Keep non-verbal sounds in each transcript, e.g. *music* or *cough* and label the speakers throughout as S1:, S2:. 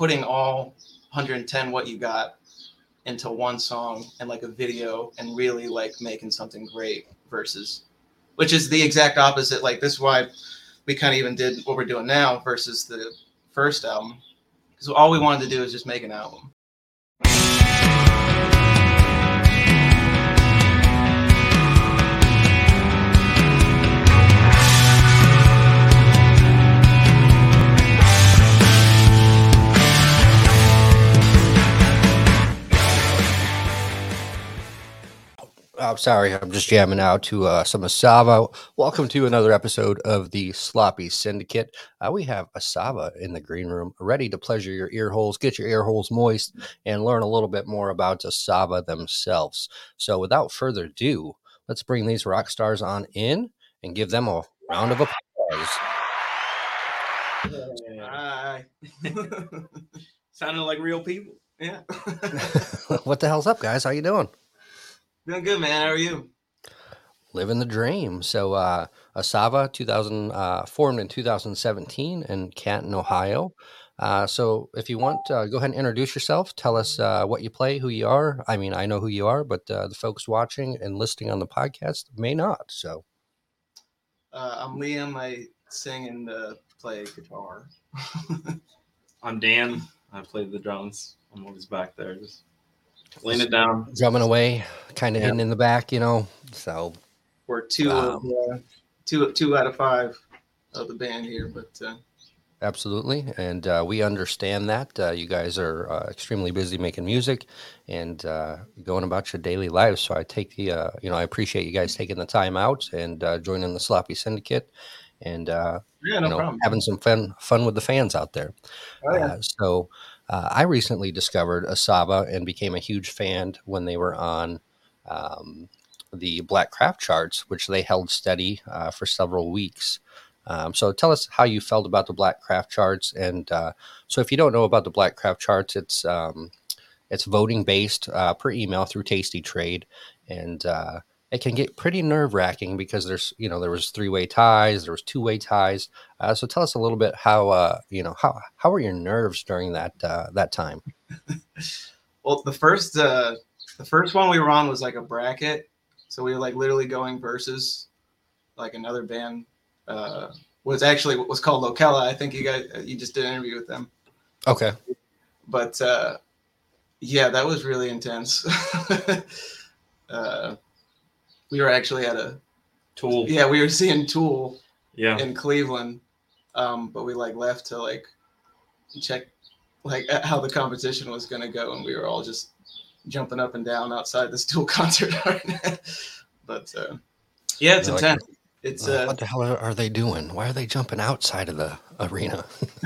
S1: putting all 110 what you got into one song and like a video and really like making something great versus which is the exact opposite. Like this is why we kind of even did what we're doing now versus the first album. Because all we wanted to do is just make an album
S2: I'm sorry, I'm just jamming out to uh, some Asava. Welcome to another episode of the Sloppy Syndicate. Uh, we have Asava in the green room, ready to pleasure your ear holes, get your ear holes moist, and learn a little bit more about Asava themselves. So, without further ado, let's bring these rock stars on in and give them a round of applause.
S1: Hi. *laughs*
S3: Sounding like real people.
S1: yeah *laughs* *laughs*
S2: what the hell's up, guys? How you doing?
S1: Doing good man how are you
S2: living the dream. So, uh, Asava, 2000, uh, formed in 2017 in Canton, Ohio. Uh, so, if you want, uh, go ahead and introduce yourself. Tell us uh, what you play, who you are. I mean, I know who you are, but uh, the folks watching and listening on the podcast may not. So,
S1: uh, i'm liam i sing and uh, play guitar *laughs*
S3: I'm Dan. I play the drums. I'm always back there, just laying it down.
S2: drumming away, kind of
S3: Yeah.
S2: hidden in the back, you know. So,
S1: we're two of uh, two two out of five of the band here but uh,
S2: Absolutely, and uh, we understand that uh, you guys are uh, extremely busy making music and uh, going about your daily lives. So I take the, uh, you know, I appreciate you guys taking the time out and uh, joining the Sloppy Syndicate, and uh,
S1: yeah no
S2: you know,
S1: problem
S2: having some fun fun with the fans out there.
S1: oh, yeah.
S2: So uh, I recently discovered Asava and became a huge fan when they were on um, the Black Craft charts, which they held steady uh, for several weeks. Um, so tell us how you felt about the Black Craft charts. And uh, so if you don't know about the Black Craft charts, it's um, it's voting based uh, per email through Tasty Trade, and uh, it can get pretty nerve wracking because there's you know there was three way ties, there was two way ties. Uh, so tell us a little bit how uh, you know how how were your nerves during that uh, that time? *laughs*
S1: well the first uh the first one we were on was like a bracket. So we were like literally going versus like another band uh was actually what was called locella i think you guys you just did an interview with them.
S2: Okay,
S1: but uh yeah that was really intense. *laughs* Uh we were actually at a
S3: Tool.
S1: yeah we were seeing tool
S3: Yeah.
S1: in cleveland um but we like left to like check like how the competition was going to go and we were all just jumping up and down outside this tool *laughs* concert but uh yeah it's
S2: They're like,
S1: intense it's
S2: Uh,
S1: uh
S2: what the hell are, are they doing? Why are they jumping outside of the arena? *laughs*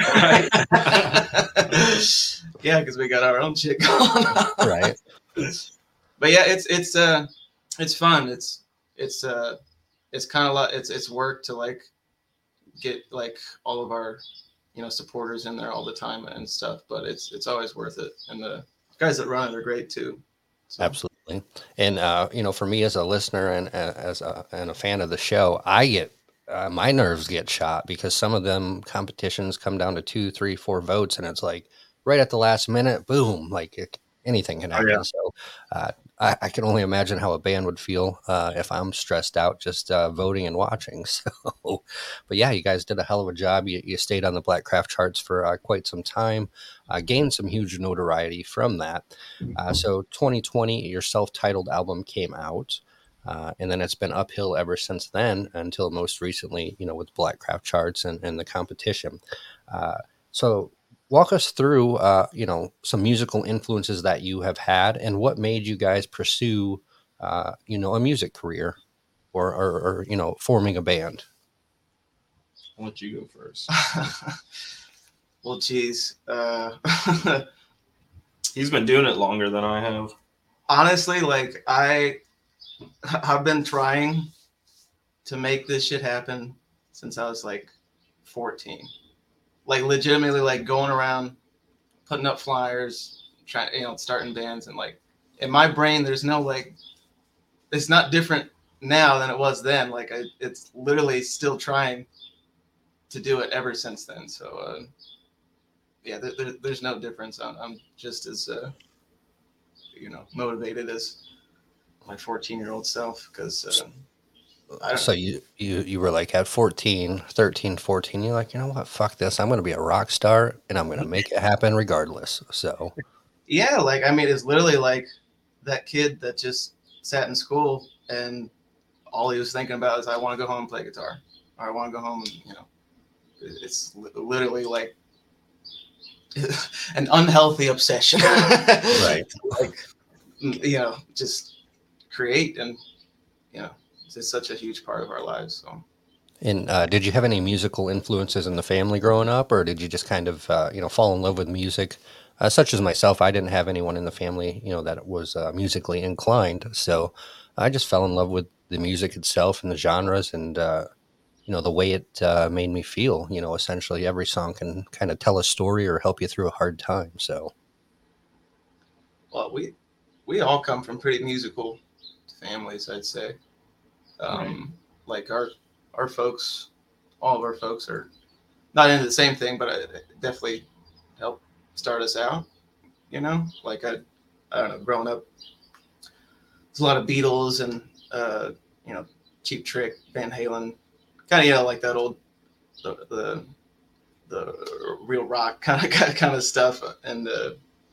S1: yeah because we got our own shit going on
S2: right.
S1: but yeah it's it's uh it's fun it's it's uh it's kind of like it's it's work to like get like all of our you know supporters in there all the time and stuff but it's it's always worth it and the guys that run it are great too so,
S2: Absolutely. And uh, you know, for me as a listener and uh, as a, and a fan of the show, I get uh, my nerves get shot because some of them competitions come down to two, three, four votes, and it's like right at the last minute, boom, like it, anything can
S3: Oh,
S2: happen.
S3: yeah.
S2: So uh, I, I can only imagine how a band would feel uh, if I'm stressed out just uh, voting and watching. *laughs* So, but yeah, you guys did a hell of a job. You, you stayed on the Black Craft charts for uh, quite some time, uh, gained some huge notoriety from that. Uh, so 2020, your self-titled album came out, uh, and then it's been uphill ever since then until most recently, you know, with Black Craft charts and, and the competition. So walk us through, uh, you know, some musical influences that you have had and what made you guys pursue, uh, you know, a music career or, or, or, you know, forming a band.
S3: I'll let you go first. *laughs*
S1: well geez uh *laughs*
S3: He's been doing it longer than I have.
S1: honestly like i i've been trying to make this shit happen since i was like 14 like legitimately like going around putting up flyers trying you know starting bands and like in my brain there's no like it's not different now than it was then like I, it's literally still trying to do it ever since then so uh yeah, there, there, there's no difference. I'm, I'm just as uh, you know motivated as my 14 year old self because don't
S2: So you, you you were like at 14, 13, 14, you're like, you know what, fuck this. I'm gonna be a rock star and I'm gonna make it happen regardless. So *laughs*
S1: yeah, like I mean, it's literally like that kid that just sat in school and all he was thinking about is I want to go home and play guitar, or I want to go home and you know, it's literally like *laughs* an unhealthy obsession. *laughs*
S2: Right.
S1: like you know, just create and you know, it's such a huge part of our lives. So.
S2: And uh, did you have any musical influences in the family growing up, or did you just kind of, uh, you know, fall in love with music? Uh, such as myself, I didn't have anyone in the family, you know, that was uh, musically inclined, so I just fell in love with the music itself and the genres, and uh, you know, the way it uh, made me feel. You know, essentially every song can kind of tell a story or help you through a hard time. So
S1: well we we all come from pretty musical families i'd say um like our our folks all of our folks are not into the same thing but it definitely helped start us out you know like i i don't know growing up there's a lot of beatles and uh you know cheap trick van halen kind of yeah, like that old the the, the real rock kind of kind of stuff and uh,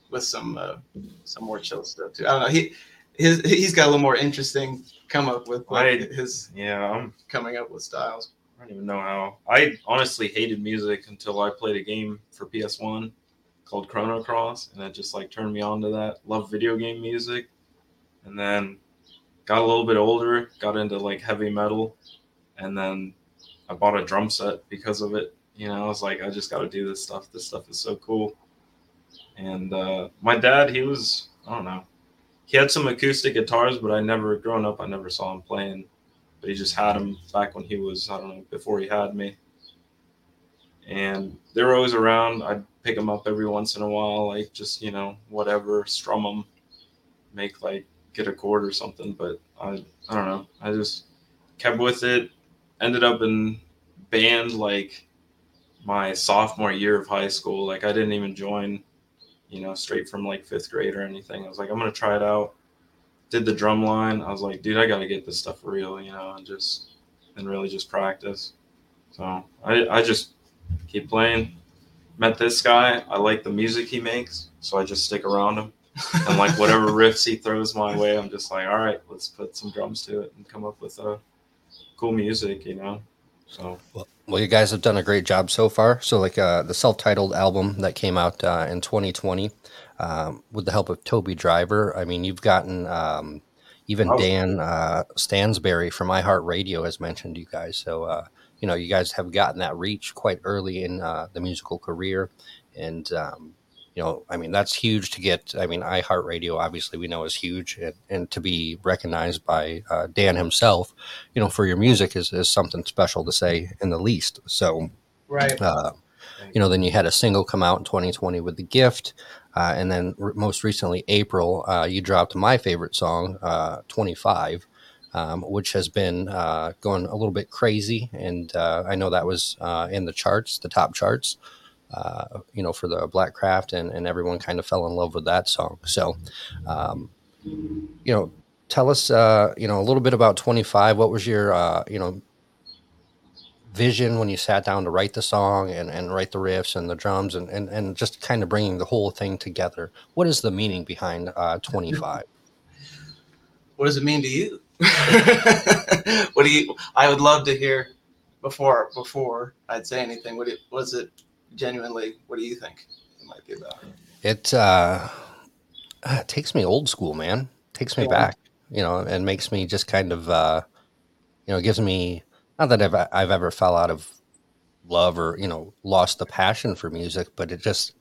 S1: with some uh, some more chill stuff too. I don't know. He his he's got a little more interesting come up with like,
S3: I-
S1: his
S3: Yeah, I'm
S1: coming up with styles.
S3: I don't even know how. I honestly hated music until I played a game for PS1 called Chrono Cross, and that just like turned me on to that. Love video game music, and then got a little bit older, got into like heavy metal, and then I bought a drum set because of it. You know, I was like, I just got to do this stuff. This stuff is so cool. And uh, my dad, he was I don't know, he had some acoustic guitars, but I never growing up, I never saw him playing but he just had them back when he was I don't know before he had me. And they were always around. I'd pick them up every once in a while, like just you know whatever, strum them, make like get a chord or something. But I I don't know. I just kept with it. Ended up in band like my sophomore year of high school. Like I didn't even join, you know, straight from like fifth grade or anything. I was like, I'm gonna try it out did the drum line. I was like, dude, I got to get this stuff real, you know, and just and really just practice. So I I just keep playing. Met this guy. I like the music he makes, so I just stick around him. *laughs* And like whatever riffs he throws my way, I'm just like, all right, let's put some drums to it and come up with a cool music, you know. So
S2: Well, you guys have done a great job so far. So, like uh, the self-titled album that came out uh, in 2020, um, with the help of Toby Driver. I mean, you've gotten um, even
S3: Oh.
S2: Dan uh, Stansberry from iHeartRadio has mentioned you guys. So, uh, you know, you guys have gotten that reach quite early in uh, the musical career, and um, you know, I mean, that's huge to get. I mean, iHeartRadio obviously we know is huge, and, and to be recognized by uh, Dan himself, you know, for your music is, is something special to say in the least. So,
S1: Right.
S2: uh, you know, then you had a single come out in 2020 with The Gift. Uh, and then r- most recently, April, uh, you dropped my favorite song, uh, 25, um, which has been uh, going a little bit crazy. And uh, I know that was uh, in the charts, the top charts, uh, you know, for the Black Craft, and, and everyone kind of fell in love with that song. So, um, you know, tell us, uh, you know, a little bit about 25. What was your, uh, you know, vision when you sat down to write the song and, and write the riffs and the drums and, and, and just kind of bringing the whole thing together? What is the meaning behind uh, 25?
S1: What does it mean to you? *laughs* what do you? I would love to hear before before I'd say anything. What was it genuinely? What do you think it might be about?
S2: It, uh, it takes me old school, man. takes me
S1: Yeah.
S2: back, you know, and makes me just kind of, uh, you know, gives me, not that I've, I've ever fell out of love or, you know, lost the passion for music, but it just,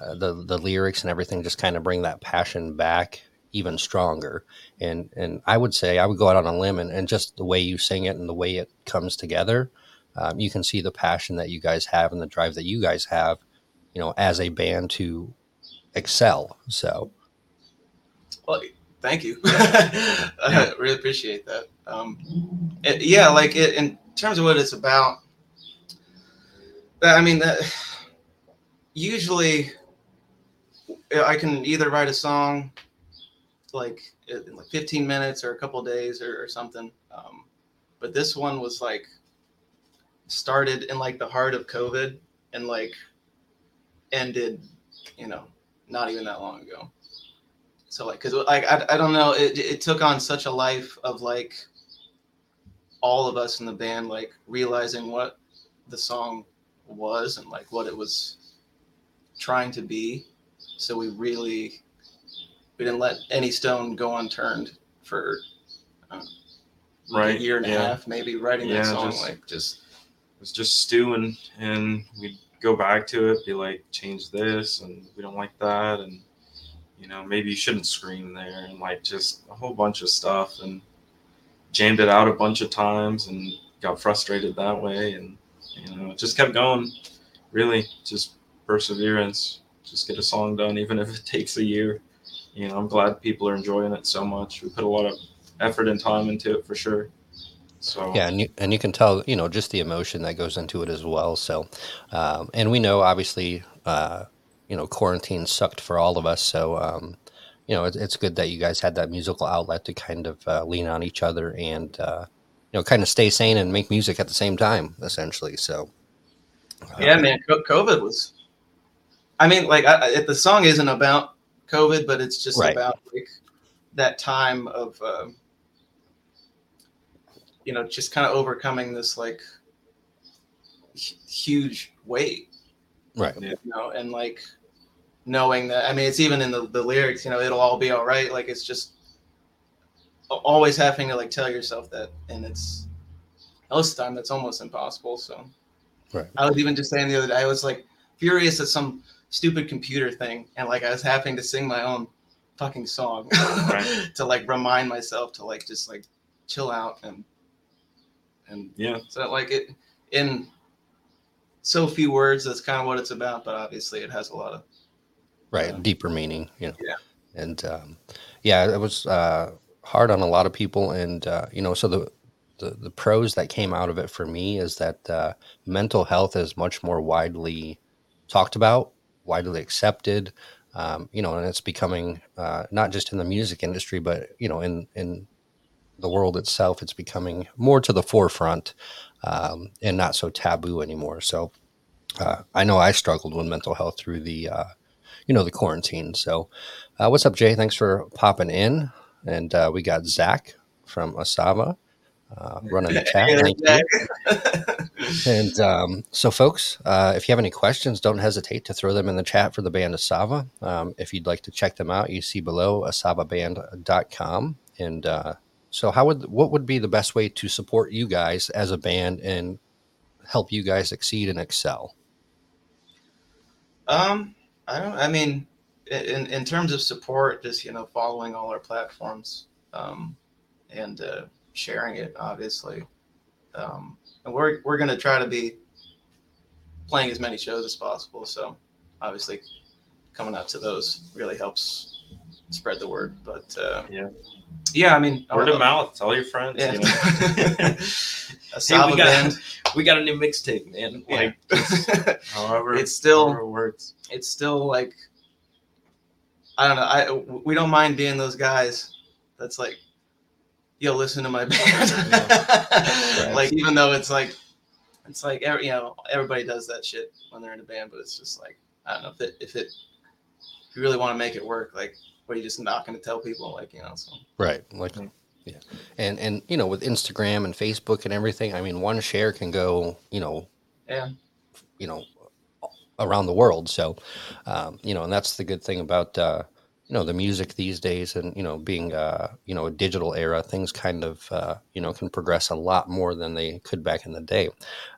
S2: uh, the, the lyrics and everything just kind of bring that passion back even stronger. And, and I would say I would go out on a limb and, and just the way you sing it and the way it comes together, um, you can see the passion that you guys have and the drive that you guys have, you know, as a band to excel. So,
S1: Well, thank you. *laughs* I really appreciate that. Um, it- yeah, like it, in terms of what it's about, I mean that usually I can either write a song like in like 15 minutes or a couple days or, or something. Um, but this one was like started in like the heart of COVID and like ended, you know, not even that long ago. So like, cause like I, I don't know, it, it took on such a life of like all of us in the band like realizing what the song was and like what it was trying to be. So we really we didn't let any stone go unturned for um,
S3: right
S1: a year and
S3: yeah.
S1: a half, maybe writing
S3: Yeah,
S1: that song.
S3: just-
S1: like just
S3: was just stewing and we'd go back to it be like change this and we don't like that and you know maybe you shouldn't scream there and like just a whole bunch of stuff and jammed it out a bunch of times and got frustrated that way and you know it just kept going. Really just perseverance. Just get a song done even if it *laughs* takes a year. You know i'm glad people are enjoying it so much. We put a lot of effort and time into it for sure so
S2: Yeah, and you and you can tell, you know, just the emotion that goes into it as well. So, um, and we know obviously, uh, you know, quarantine sucked for all of us. So, um, you know, it, it's good that you guys had that musical outlet to kind of uh, lean on each other and, uh, you know, kind of stay sane and make music at the same time, essentially. So,
S1: yeah,
S2: um,
S1: man, COVID was. I mean, like I, I- the song isn't about COVID, but it's just
S2: Right.
S1: about like that time of, um, you know, just kind of overcoming this like hu- huge weight
S2: right,
S1: you know, and like knowing that. I mean, it's even in the, the lyrics. You know, it'll all be all right. Like it's just always having to like tell yourself that, and it's most time that's almost impossible. So,
S2: Right.
S1: I was even just saying the other day, I was like furious at some stupid computer thing, and like I was having to sing my own fucking song
S3: Right. *laughs*
S1: to like remind myself to like just like chill out and and
S3: yeah
S1: so like it in so few words, that's kind of what it's about. But obviously, it has a lot of
S2: right,
S1: Yeah.
S2: deeper meaning, you know.
S1: Yeah.
S2: And um, yeah, it was uh, hard on a lot of people, and uh, you know, so the, the the pros that came out of it for me is that uh, mental health is much more widely talked about, widely accepted. Um, you know, and it's becoming uh, not just in the music industry, but you know, in in the world itself, it's becoming more to the forefront um, and not so taboo anymore. So, uh, I know I struggled with mental health through the uh, you know the quarantine. So, uh, what's up, Jay? Thanks for popping in, and uh, we got Zach from Asava uh, running the *laughs* chat. *laughs* And um, so, folks, uh, if you have any questions, don't hesitate to throw them in the chat for the band Asava. Um, if you'd like to check them out, you see below asavaband.com. And uh, so, how would what would be the best way to support you guys as a band and help you guys succeed and excel?
S1: Um, I don't. I mean, in in terms of support, just you know, following all our platforms, um, and uh, sharing it, obviously. Um, and we're we're gonna try to be playing as many shows as possible. So, obviously, coming out to those really helps spread the word. But uh,
S3: Yeah.
S1: Yeah. I mean,
S3: Word of mouth. Tell your friends.
S1: Yeah.
S3: You know? *laughs* Hey, we got *laughs* we got a new mixtape, man.
S1: Yeah.
S3: Like *laughs* however,
S1: It's still-
S3: however it works.
S1: it's still like I don't know. I we don't mind being those guys. That's like, yo, listen to my band.
S2: Right.
S1: Like even though it's like, it's like every, you know everybody does that shit when they're in a band, but it's just like I don't know if it if it if you really want to make it work, like what are you just not going to tell people like you know so
S2: Right. Like, yeah. And, and, you know, with Instagram and Facebook and everything, I mean, one share can go, you know,
S1: yeah
S2: you know, around the world. So, um, you know, and that's the good thing about, uh, you know, the music these days and, you know, being, uh, you know, a digital era, things kind of, uh, you know, can progress a lot more than they could back in the day.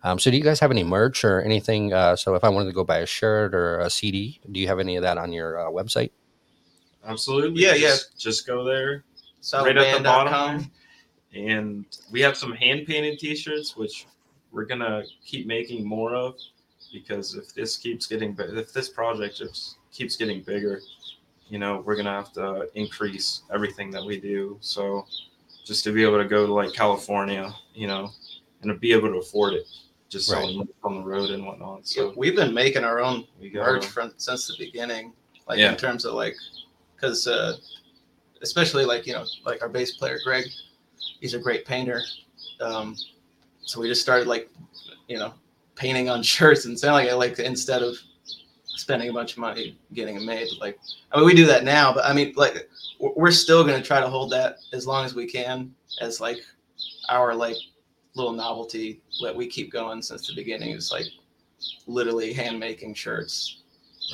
S2: Um, so do you guys have any merch or anything? Uh, so if I wanted to go buy a shirt or a CD, do you have any of that on your uh, website?
S3: Absolutely.
S1: Yeah,
S3: just, Just go there,
S1: so
S3: Right at the bottom and we have some hand painted T-shirts, which we're gonna keep making more of because if this keeps getting, bi- if this project just keeps getting bigger, you know, we're gonna have to increase everything that we do. So just to be able to go to like California, you know, and to be able to afford it, just
S2: Right.
S3: selling on the road and whatnot.
S1: So
S3: So
S1: we've been making our own
S3: we go.
S1: merch from since the beginning, like
S3: Yeah.
S1: in terms of like, because uh, especially like you know like our bass player Greg, he's a great painter. Um, so we just started like, you know, painting on *laughs* shirts and selling it like instead of spending a bunch of money getting it made. Like, I mean, we do that now, but I mean, like, we're we're still gonna try to hold that as long as we can as like our like little novelty that we keep going since the beginning. Is like literally hand making shirts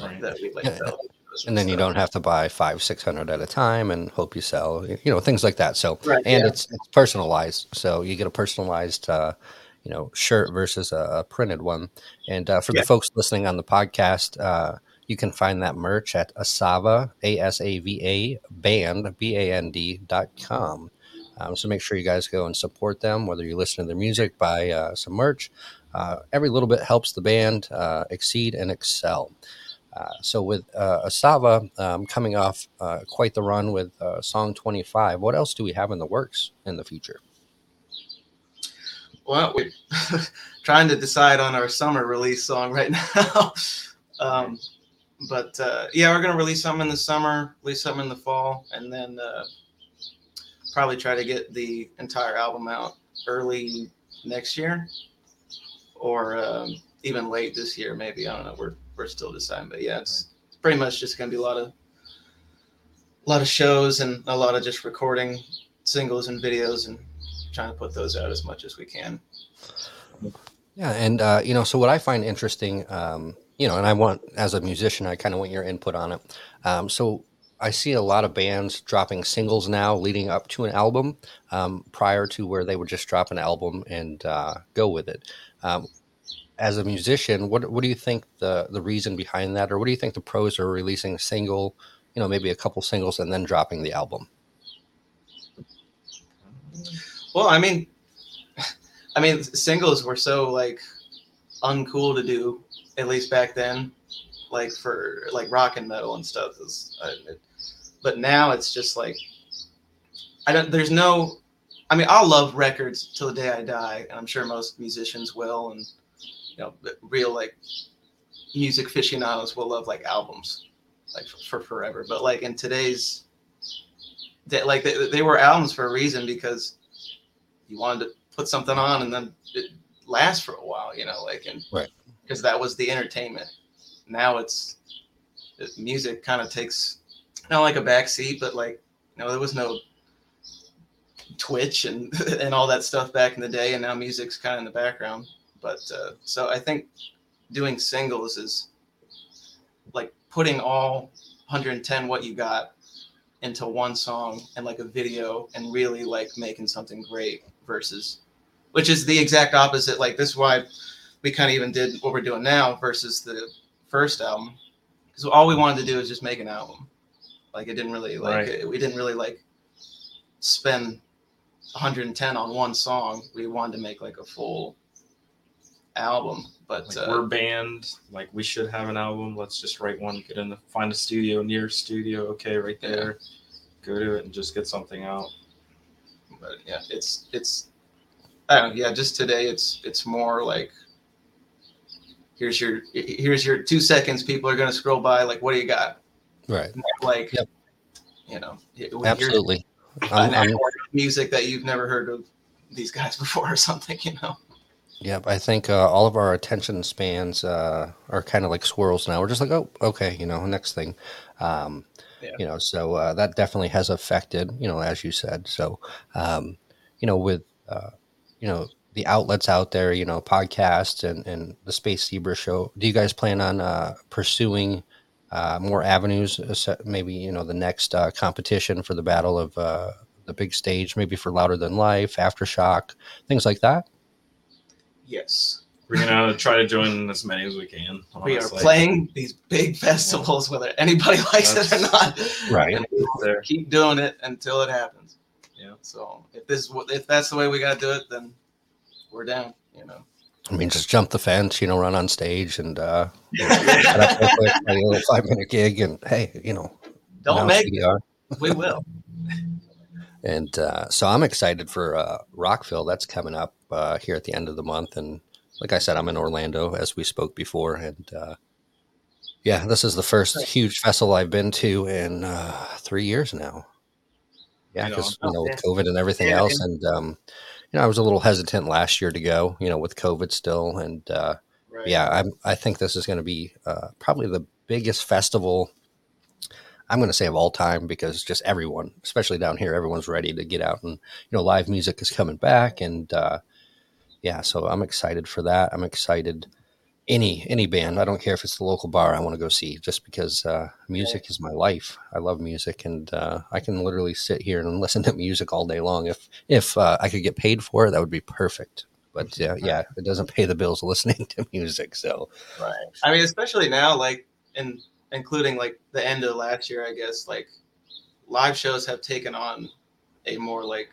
S3: Right.
S1: that we like
S2: Yeah,
S1: sell.
S2: And then you don't have to buy five, six hundred at a time and hope you sell. You know, things like that. So
S1: Right.
S2: and
S1: yeah.
S2: it's it's personalized. So you get a personalized, uh, you know, shirt versus a, a printed one. And uh, for
S1: Yeah.
S2: the folks listening on the podcast, uh, you can find that merch at Asava A S A V A band B A N D dot com. Um, so make sure you guys go and support them, whether you listen to their music, buy uh, some merch. Uh, every little bit helps the band uh, exceed and excel. Uh, so with uh, Asava um, coming off uh, quite the run with uh, song 25, what else do we have in the works in the future?
S1: Well, we're *laughs* trying to decide on our summer release song right *laughs* now. um, but uh, yeah, we're gonna release some in the summer, release some in the fall, and then probably try to get the entire album out early next year, or um, even late this year, maybe. I don't know. We're we're still deciding, but yeah, it's, pretty much just gonna be a lot of a lot of shows and a lot of just recording singles and videos and trying to put those out as much as we can.
S2: Yeah, and uh, you know, so what I find interesting, um, you know, and I want as a musician, I kind of want your input on it. Um, so I see a lot of bands dropping singles now, leading up to an album, um, prior to where they would just drop an album and uh, go with it. Um, as a musician, what what do you think the the reason behind that, or what do you think the pros are releasing a single, you know, maybe a couple singles and then dropping the album?
S1: Well, I mean, I mean, singles were so like uncool to do, at least back then, like for like rock and metal and stuff. Is, uh, but now it's just like I don't. There's no. I mean, I'll love records till the day I die, and I'm sure most musicians will, and you know, real like music aficionados will love like albums, like for, for forever. But like in today's, they, like they, they were albums for a reason because you wanted to put something on and then it lasts for a while, you know, like and
S2: Right.
S1: because that was the entertainment. Now it's it, music kind of takes not like a back seat, but like you know, there was no Twitch and *laughs* and all that stuff back in the day, and now music's kind of in the background. But uh, so I think doing singles is like putting all 110 what you got into one song and like a video and really like making something great versus which is the exact opposite. Like this is why we kind of even did what we're doing now versus the first album. Because all we wanted to do is just make an album. Like it didn't really like
S3: Right.
S1: we didn't really like spend 110 on one song. We wanted to make like a full album but
S3: Like,
S1: uh,
S3: we're banned. Like we should have an album. Let's just write one. Get in the find a studio near studio. Okay, right
S1: Yeah.
S3: there. Go to it and just get something out.
S1: but yeah, it's it's I don't yeah, just today it's it's more like here's your here's your two seconds. People are gonna scroll by like, what do you got?
S2: Right.
S1: Like,
S2: Yep.
S1: you know, here's
S2: Absolutely.
S1: an
S2: I'm, I'm,
S1: music that you've never heard of these guys *laughs* before or something. You know,
S2: Yep, I think uh, all of our attention spans uh, are kind of like squirrels now. We're just like, oh, okay, you know, next thing. Um,
S1: Yeah.
S2: You know, so uh, that definitely has affected, you know, as you said. So, um, you know, with, uh, you know, the outlets out there, you know, podcasts and, and the Space Zebra show, do you guys plan on uh, pursuing uh, more avenues? Maybe, you know, the next uh, competition for the battle of uh, the big stage, maybe for Louder Than Life, Aftershock, things like that?
S1: Yes,
S3: We're gonna *laughs* try to join as many as we can.
S1: we are
S3: honestly.
S1: playing these big festivals, whether anybody *laughs* likes it or not.
S2: Right.
S1: And
S3: there.
S1: keep doing it until it happens.
S3: Yeah.
S1: So if this is if that's the way we got to do it, then we're down. You know.
S2: I mean, just jump the fence, you know, run on stage and uh, *laughs* set up real quick, play a little five minute gig, and hey, you know,
S1: Don't make
S2: who
S1: it. We will.
S2: And uh, so I'm excited for uh, Rockville. That's coming up uh, here at the end of the month, and like I said, I'm in Orlando as we spoke before, and uh, yeah, this is the first huge festival I've been to in uh, three years now. Yeah, because you know with COVID and everything
S1: Yeah,
S2: else, and um, you know I was a little hesitant last year to go, you know, with COVID still, and uh,
S1: Right.
S2: yeah, I'm, I think this is going to be uh, probably the biggest festival. I'm going to say of all time because just everyone, especially down here, everyone's ready to get out and you know live music is coming back and uh, yeah, so I'm excited for that. I'm excited any any band. I don't care if it's the local bar. I want to go see just because uh, music is my life. I love music and uh, I can literally sit here and *laughs* listen to music all day long. If if uh, I could get paid for it, that would be perfect. But *laughs* uh, yeah, it doesn't pay the bills listening *laughs* to music. So
S1: Right. I mean, especially now, like, and including like the end of last year, I guess, like, live shows have taken on a more like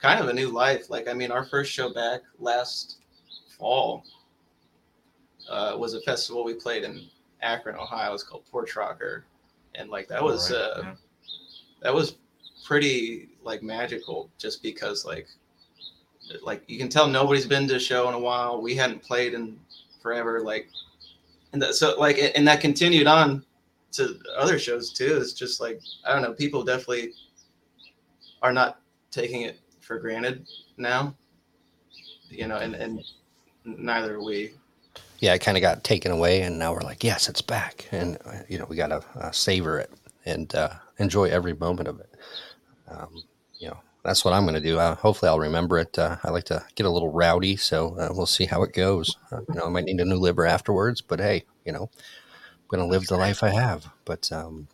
S1: kind of a new life. Like, I mean, our first show back last fall uh, was a festival we played in Akron, Ohio. It was called PorchRokr, and like that was
S3: Right,
S1: uh,
S3: yeah.
S1: that was pretty like magical, just because like like you can tell nobody's been to a show in a while. We hadn't played in forever, like, and that, so like, and that continued on to other shows too. It's just like I don't know, people definitely are not taking it for granted now, you know, and and neither are we.
S2: yeah, it kind of got taken away, and now we're like, yes, it's back, and uh, you know we gotta uh, savor it and uh, enjoy every moment of it. Um, you know, that's what I'm gonna do. Uh, hopefully, I'll remember it. Uh, I like to get a little rowdy, so uh, we'll see how it goes. Uh, you know, I might need a new liver afterwards, but hey, you know, I'm gonna live the life I have. But um,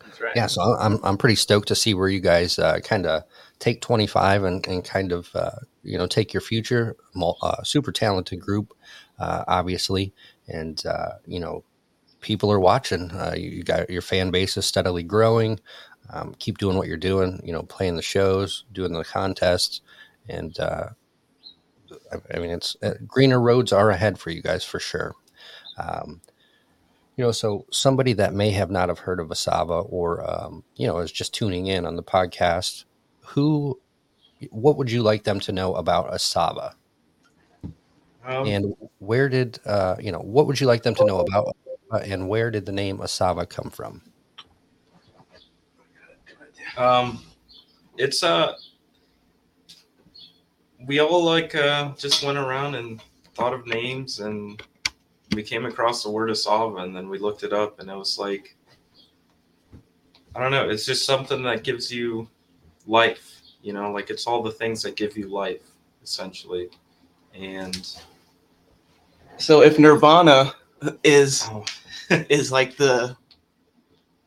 S1: That's right.
S2: yeah, so I'm I'm pretty stoked to see where you guys uh, kind of take 25 and, and kind of uh, you know take your future uh, super talented group, uh, obviously, and uh, you know people are watching. Uh, you, you got your fan base is steadily growing. Um, keep doing what you're doing. You know, playing the shows, doing the contests, and uh, I, I mean it's uh, greener roads are ahead for you guys for sure. Um, you know, so somebody that may have not have heard of Asava or um, you know is just tuning in on the podcast, who, what would you like them to know about Asava,
S3: Um,
S2: and where did uh, you know what would you like them to know about, uh, and where did the name Asava come from?
S3: Um, it's uh, we all like uh just went around and thought of names, and we came across the word Asava, and then we looked it up, and it was like, I don't know, it's just something that gives you life, you know, like it's all the things that give you life, essentially, and
S1: So if Nirvana is
S3: oh,
S1: is like the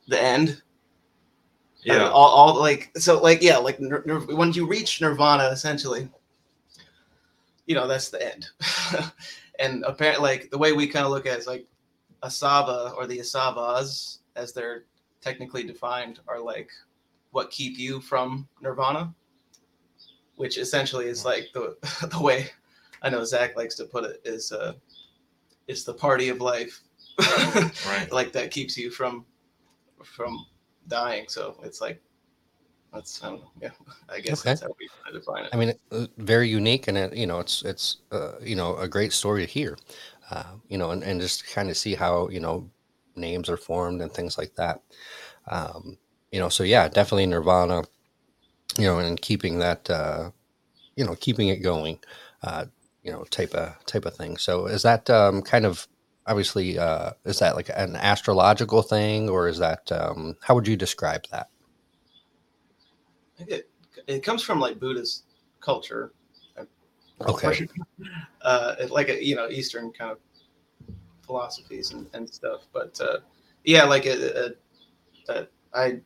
S1: the end,
S3: yeah,
S1: all, all like so like yeah like nir- when you reach nirvana essentially you know that's the end. *laughs* And apparently like the way we kind of look at it is like asava or the asavas as they're technically defined are like what keep you from nirvana which essentially is like the *laughs* the way i know zach likes to put it is uh it's the party of life. *laughs*
S3: Right.
S1: like that keeps you from from dying. So it's like that's I don't know. Yeah, *laughs* I guess
S2: Okay.
S1: that's how we kind of define it.
S2: I mean, uh, very unique, and it, you know, it's it's uh, you know a great story to hear, uh, you know, and, and just kind of see how you know names are formed and things like that. Um, you know, so yeah, definitely Nirvana, you know, and keeping that, uh, you know, keeping it going, uh, you know, type of type of thing. So is that um, kind of obviously uh, is that like an astrological thing, or is that um, how would you describe that?
S1: It it comes from like Buddhist culture.
S2: Okay.
S1: Uh, like a, you know Eastern kind of philosophies and, and stuff. But uh, yeah, like I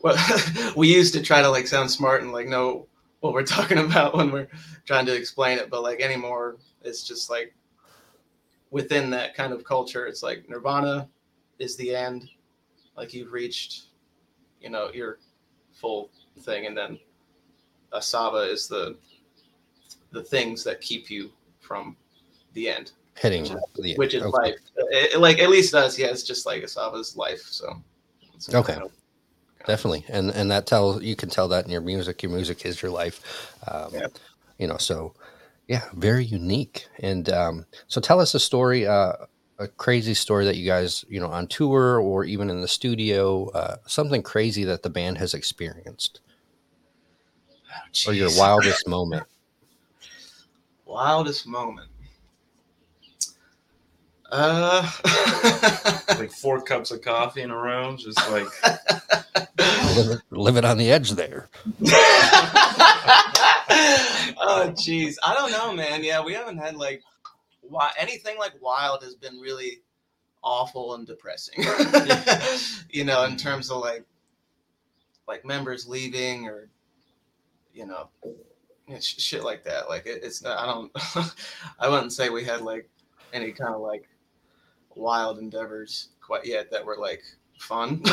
S1: well, *laughs* we used to try to like sound smart and like know what we're *laughs* talking about when we're trying to explain it. But like anymore, it's just like within that kind of culture, it's like Nirvana is the end. Like you've reached, you know, your full thing, and then Asava is the the things that keep you from the end,
S2: Hitting
S1: Which
S2: the
S1: which is
S2: okay.
S1: life. It- like at least us, yeah, it's just like Asava's life. So
S2: Okay.
S1: kind of-
S2: definitely and and that tells you can tell that in your music your music is your life um,
S1: Yeah.
S2: you know so Yeah, very unique. And um, so tell us a story, uh, a crazy story that you guys, you know, on tour or even in the studio, uh, something crazy that the band has experienced or your wildest moment. *laughs*
S1: wildest moment. Uh, *laughs*
S3: Like four cups of coffee in a row, just like *laughs*
S2: Living, living on the edge there.
S1: Oh jeez, I don't know, man. Yeah, we haven't had like why anything like wild has been really awful and depressing. *laughs* you know, in terms of like like members leaving or you know shit like that. Like it, it's not. I don't. *laughs* I wouldn't say we had like any kind of like wild endeavors quite yet that were like fun. *laughs*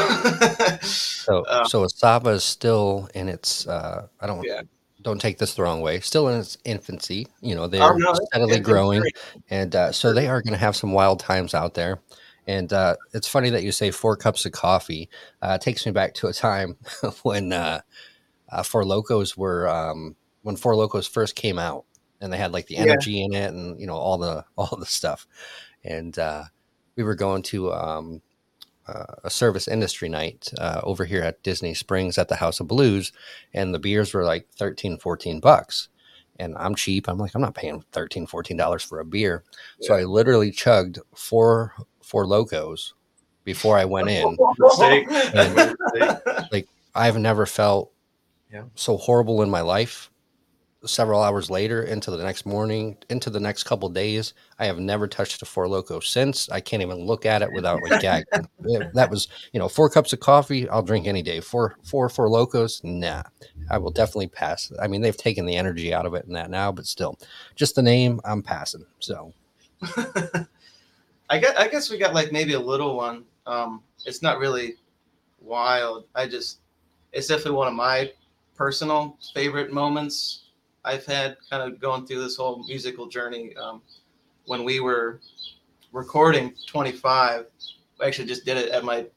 S2: So,
S1: Uh,
S2: so Asava is still in its, uh, I don't,
S1: Yeah.
S2: Don't take this the wrong way, still in its infancy. You know, they're
S1: Oh, no,
S2: steadily growing.
S1: great.
S2: And uh, so they are going to have some wild times out there. And uh, it's funny that you say four cups of coffee. Uh, takes me back to a time *laughs* when uh, uh, Four Locos were um, when Four Locos first came out, and they had like the
S1: Yeah.
S2: energy in it, and you know all the *laughs* all the stuff. And uh, we were going to um, uh, a service industry night uh, over here at Disney Springs at the House of Blues, and the beers were like 13, 14 bucks. And I'm cheap. I'm like, I'm not paying 13 $14 for a beer. So I literally chugged four four locos before I went in. *laughs* And-
S3: Mistake.
S2: I've never felt
S3: Yeah.
S2: so horrible in my life. Several hours later, into the next morning, into the next couple days, I have never touched a four loco since. I can't even look at it without like *laughs* gagging. That was, you know, four cups of coffee. I'll drink any day. Four, four, four locos. Nah, I will definitely pass. I mean, they've taken the energy out of it and that now, but still, just the name, I'm passing. So *laughs*
S1: I guess I guess we got like maybe a little one. Um, it's not really wild. I just it's definitely one of my personal favorite moments I've had kind of going through this whole musical journey. Um, when we were recording 25, we actually just did it at my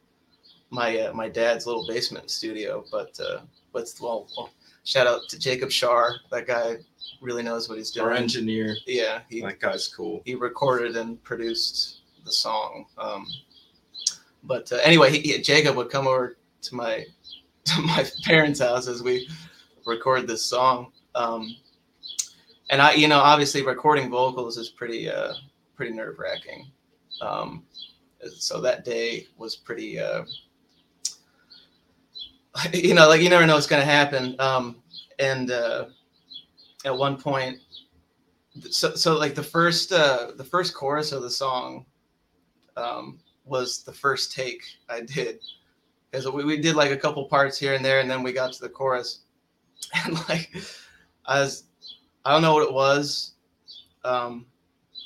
S1: my uh, my dad's little basement studio. But uh, but well, well, shout out to Jacob Shar. That guy really knows what he's doing.
S3: Our engineer,
S1: Yeah, he
S3: that guy's cool.
S1: he recorded and produced the song. Um, but uh, anyway, he, he- Jacob would come over to my *laughs* to my parents' house as we record this song. Um, and I, you know, obviously recording vocals is pretty uh, pretty nerve wracking. Um, so that day was pretty. Uh, *laughs* you know, like you never know what's going to happen. Um, and uh, at one point, so so like the first uh the first chorus of the song um was the first take I did because we, we did like a couple parts here and there and then we got to the chorus *laughs* and like I was I don't know what it was um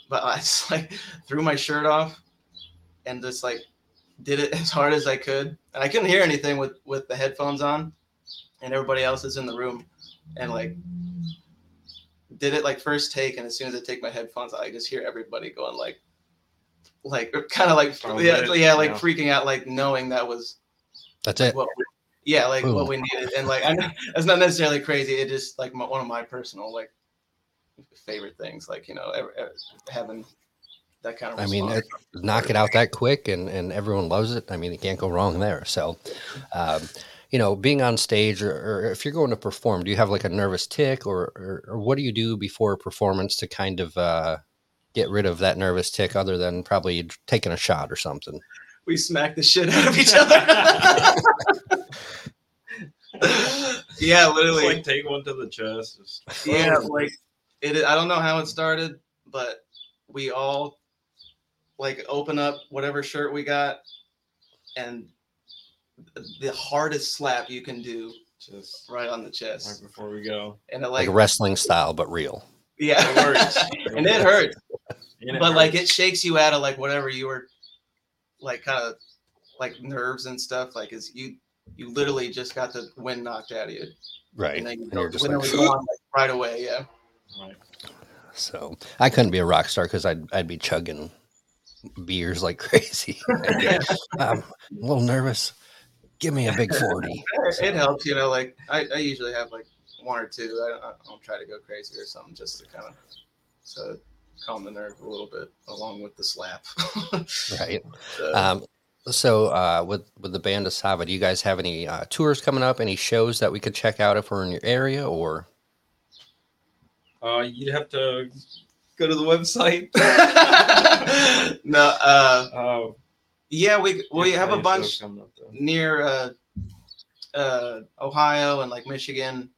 S1: but I *laughs* just like threw my shirt off and just like did it *laughs* as hard as I could and I couldn't hear anything with with the headphones on and everybody else is in the room and like did it like first take, and as soon as I take my headphones, out, I just hear everybody going like, like kind of like
S3: Oh,
S1: yeah, yeah, like
S3: Yeah.
S1: freaking out, like knowing that was
S2: that's it.
S1: what, we- yeah, like
S2: Boom.
S1: what we needed, and like *laughs* I know it's not necessarily crazy. It just like my, one of my personal like favorite things, like you know, ever, ever having that kind of.
S2: I mean, it, knock it out that quick and, and everyone loves it. I mean, it can't go wrong there. So, um, you know, being on stage or, or if you're going to perform, do you have like a nervous tick or, or, or what do you do before a performance to kind of uh, get rid of that nervous tick other than probably taking a shot or something?
S1: We smack the shit out of each other. *laughs* yeah,
S3: Just
S1: literally.
S3: like take one to the chest. Just,
S1: yeah like it i don't know how it started but we all like open up whatever shirt we got and the hardest slap you can do
S3: just
S1: right on the chest right
S3: before we go.
S1: and it
S2: Like,
S1: like
S2: wrestling style, but real.
S1: yeah
S3: It works. *laughs*
S1: and it hurts
S3: And
S1: but like it shakes you out of like whatever you were like kind of like nerves and stuff like is you you literally just got the wind knocked out of you
S2: Right.
S1: and then you
S2: And
S1: go,
S2: just like,
S1: we go on, like, *laughs* right away yeah
S3: Right.
S2: So I couldn't be a rock star because I'd I'd be chugging beers like *laughs* crazy. *laughs* I'm a little nervous. Give me a big forty.
S1: It- it helps, you know. Like I, I usually have like one or two. I don't, I don't try to go crazy or something, just to kind of So calm the nerve a little bit, along with the slap. *laughs*
S2: Right. *laughs*
S1: So,
S2: Um, so uh, with with the band Asava, do you guys have any uh, tours coming up? Any shows that we could check out if we're in your area? Or
S3: Uh, you'd have to go to the website. *laughs*
S1: no, uh,
S3: Uh,
S1: yeah, we we have a bunch
S3: up,
S1: near uh, uh, Ohio and like Michigan,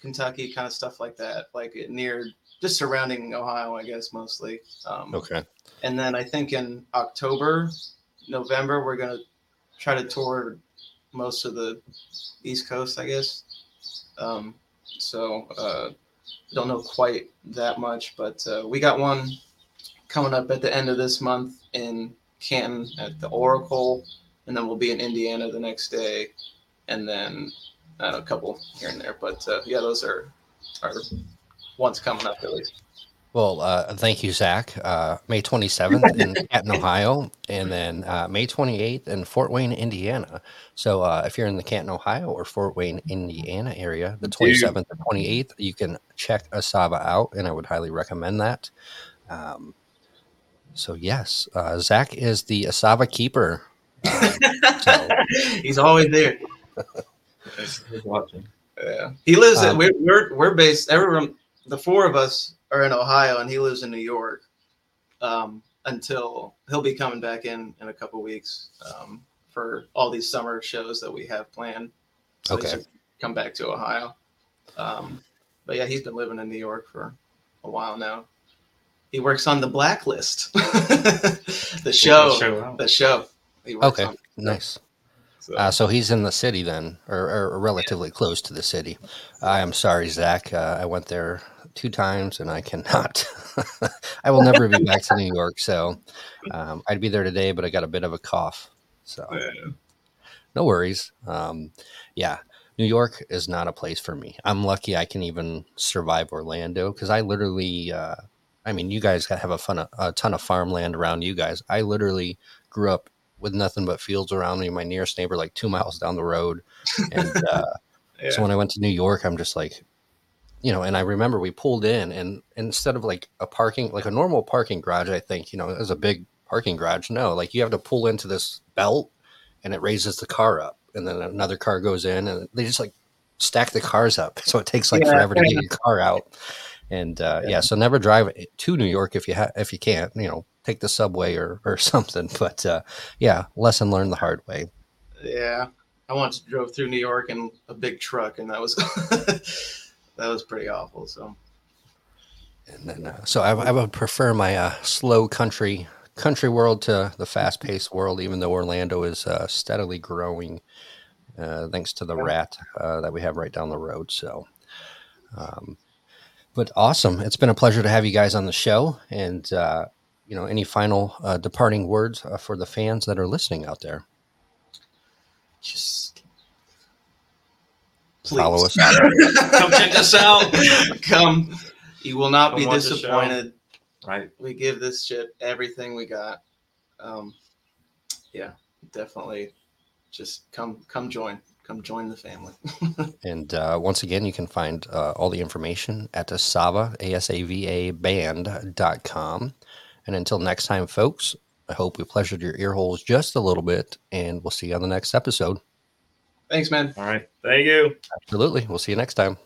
S1: Kentucky, kind of stuff like that. Like near just surrounding Ohio, I guess mostly. Um,
S2: okay,
S1: And then I think in October, November, we're gonna try to tour most of the East Coast, I guess. Um, so uh, don't know quite that much, but uh, we got one coming up at the end of this month in Canton at the Auricle, and then we'll be in Indiana the next day, and then uh, a couple here and there. But uh, yeah, those are are ones coming up at least.
S2: well, uh, thank you, Zach. Uh, May twenty seventh in *laughs* Canton, Ohio, and then uh, May twenty eighth in Fort Wayne, Indiana. So uh, if you're in the Canton, Ohio, or Fort Wayne, Indiana area, the twenty seventh and twenty eighth, you can check Asava out, and I would highly recommend that. Um, so yes, uh, Zach is the Asava keeper. *laughs* Um, so,
S1: He's always there. *laughs*
S3: Thanks for watching.
S1: Yeah, he lives.
S2: Um,
S1: at, we're, we're we're based. Everyone, the four of us are in Ohio, and he lives in New York. Um, until he'll be coming back in in a couple weeks um, for all these summer shows that we have planned. So
S2: Okay.
S1: come back to Ohio. Um, but yeah, he's been living in New York for a while now. He works on the Blacklist, *laughs* the show.
S3: Show.
S1: The show.
S2: Okay.
S1: on.
S2: nice.
S1: So,
S2: Uh, so he's in the city then, or, or relatively close to the city. I am sorry, Zach. Uh, I went there two times and I cannot. *laughs* I will never be back to New York. So um, I'd be there today, but I got a bit of a cough. So
S1: yeah.
S2: no worries. Um, yeah, New York is not a place for me. I'm lucky I can even survive Orlando because I literally, uh, I mean, you guys have a, fun, a ton of farmland around you guys. I literally grew up with nothing but fields around me. My nearest neighbor, like two miles down the road. And uh, *laughs*
S1: yeah.
S2: so when I went to New York, I'm just like, you know, and I remember we pulled in and instead of like a parking, like a normal parking garage, I think, you know, is a big parking garage. No, like you have to pull into this belt and it raises the car up and then another car goes in and they just like stack the cars up. *laughs* So it takes like
S1: Yeah,
S2: forever to get your *laughs* car out. And uh, yeah.
S1: Yeah.
S2: so never drive to New York if you ha- if you can't, you know, take the subway or, or *laughs* something. But uh, yeah, lesson learned the hard way.
S1: Yeah, I once drove through New York in a big truck, and that was that was pretty awful. So
S2: And then, uh, so I, I would prefer my uh, slow country country world to the fast paced world, even though Orlando is uh, steadily growing, uh, thanks to the rat uh, that we have right down the road. So, um, but awesome! It's been a pleasure to have you guys on the show. And uh, you know, any final uh, departing words uh, for the fans that are listening out there?
S1: just
S2: Follow
S1: please.
S2: us.
S3: Come check us out.
S1: Come, you will not
S3: Come
S1: be
S3: watch the show.
S1: disappointed.
S3: Right.
S1: We give this shit everything we got. Um, yeah, definitely. Just come, come join, come join the family. *laughs*
S2: And uh, once again, you can find uh, all the information at the Sava asava, A-S-A-V-A band.com. And until next time, folks, I hope we pleasured your ear holes just a little bit, and we'll see you on the next episode.
S1: Thanks, man.
S3: All right. Thank you.
S2: Absolutely. We'll see you next time.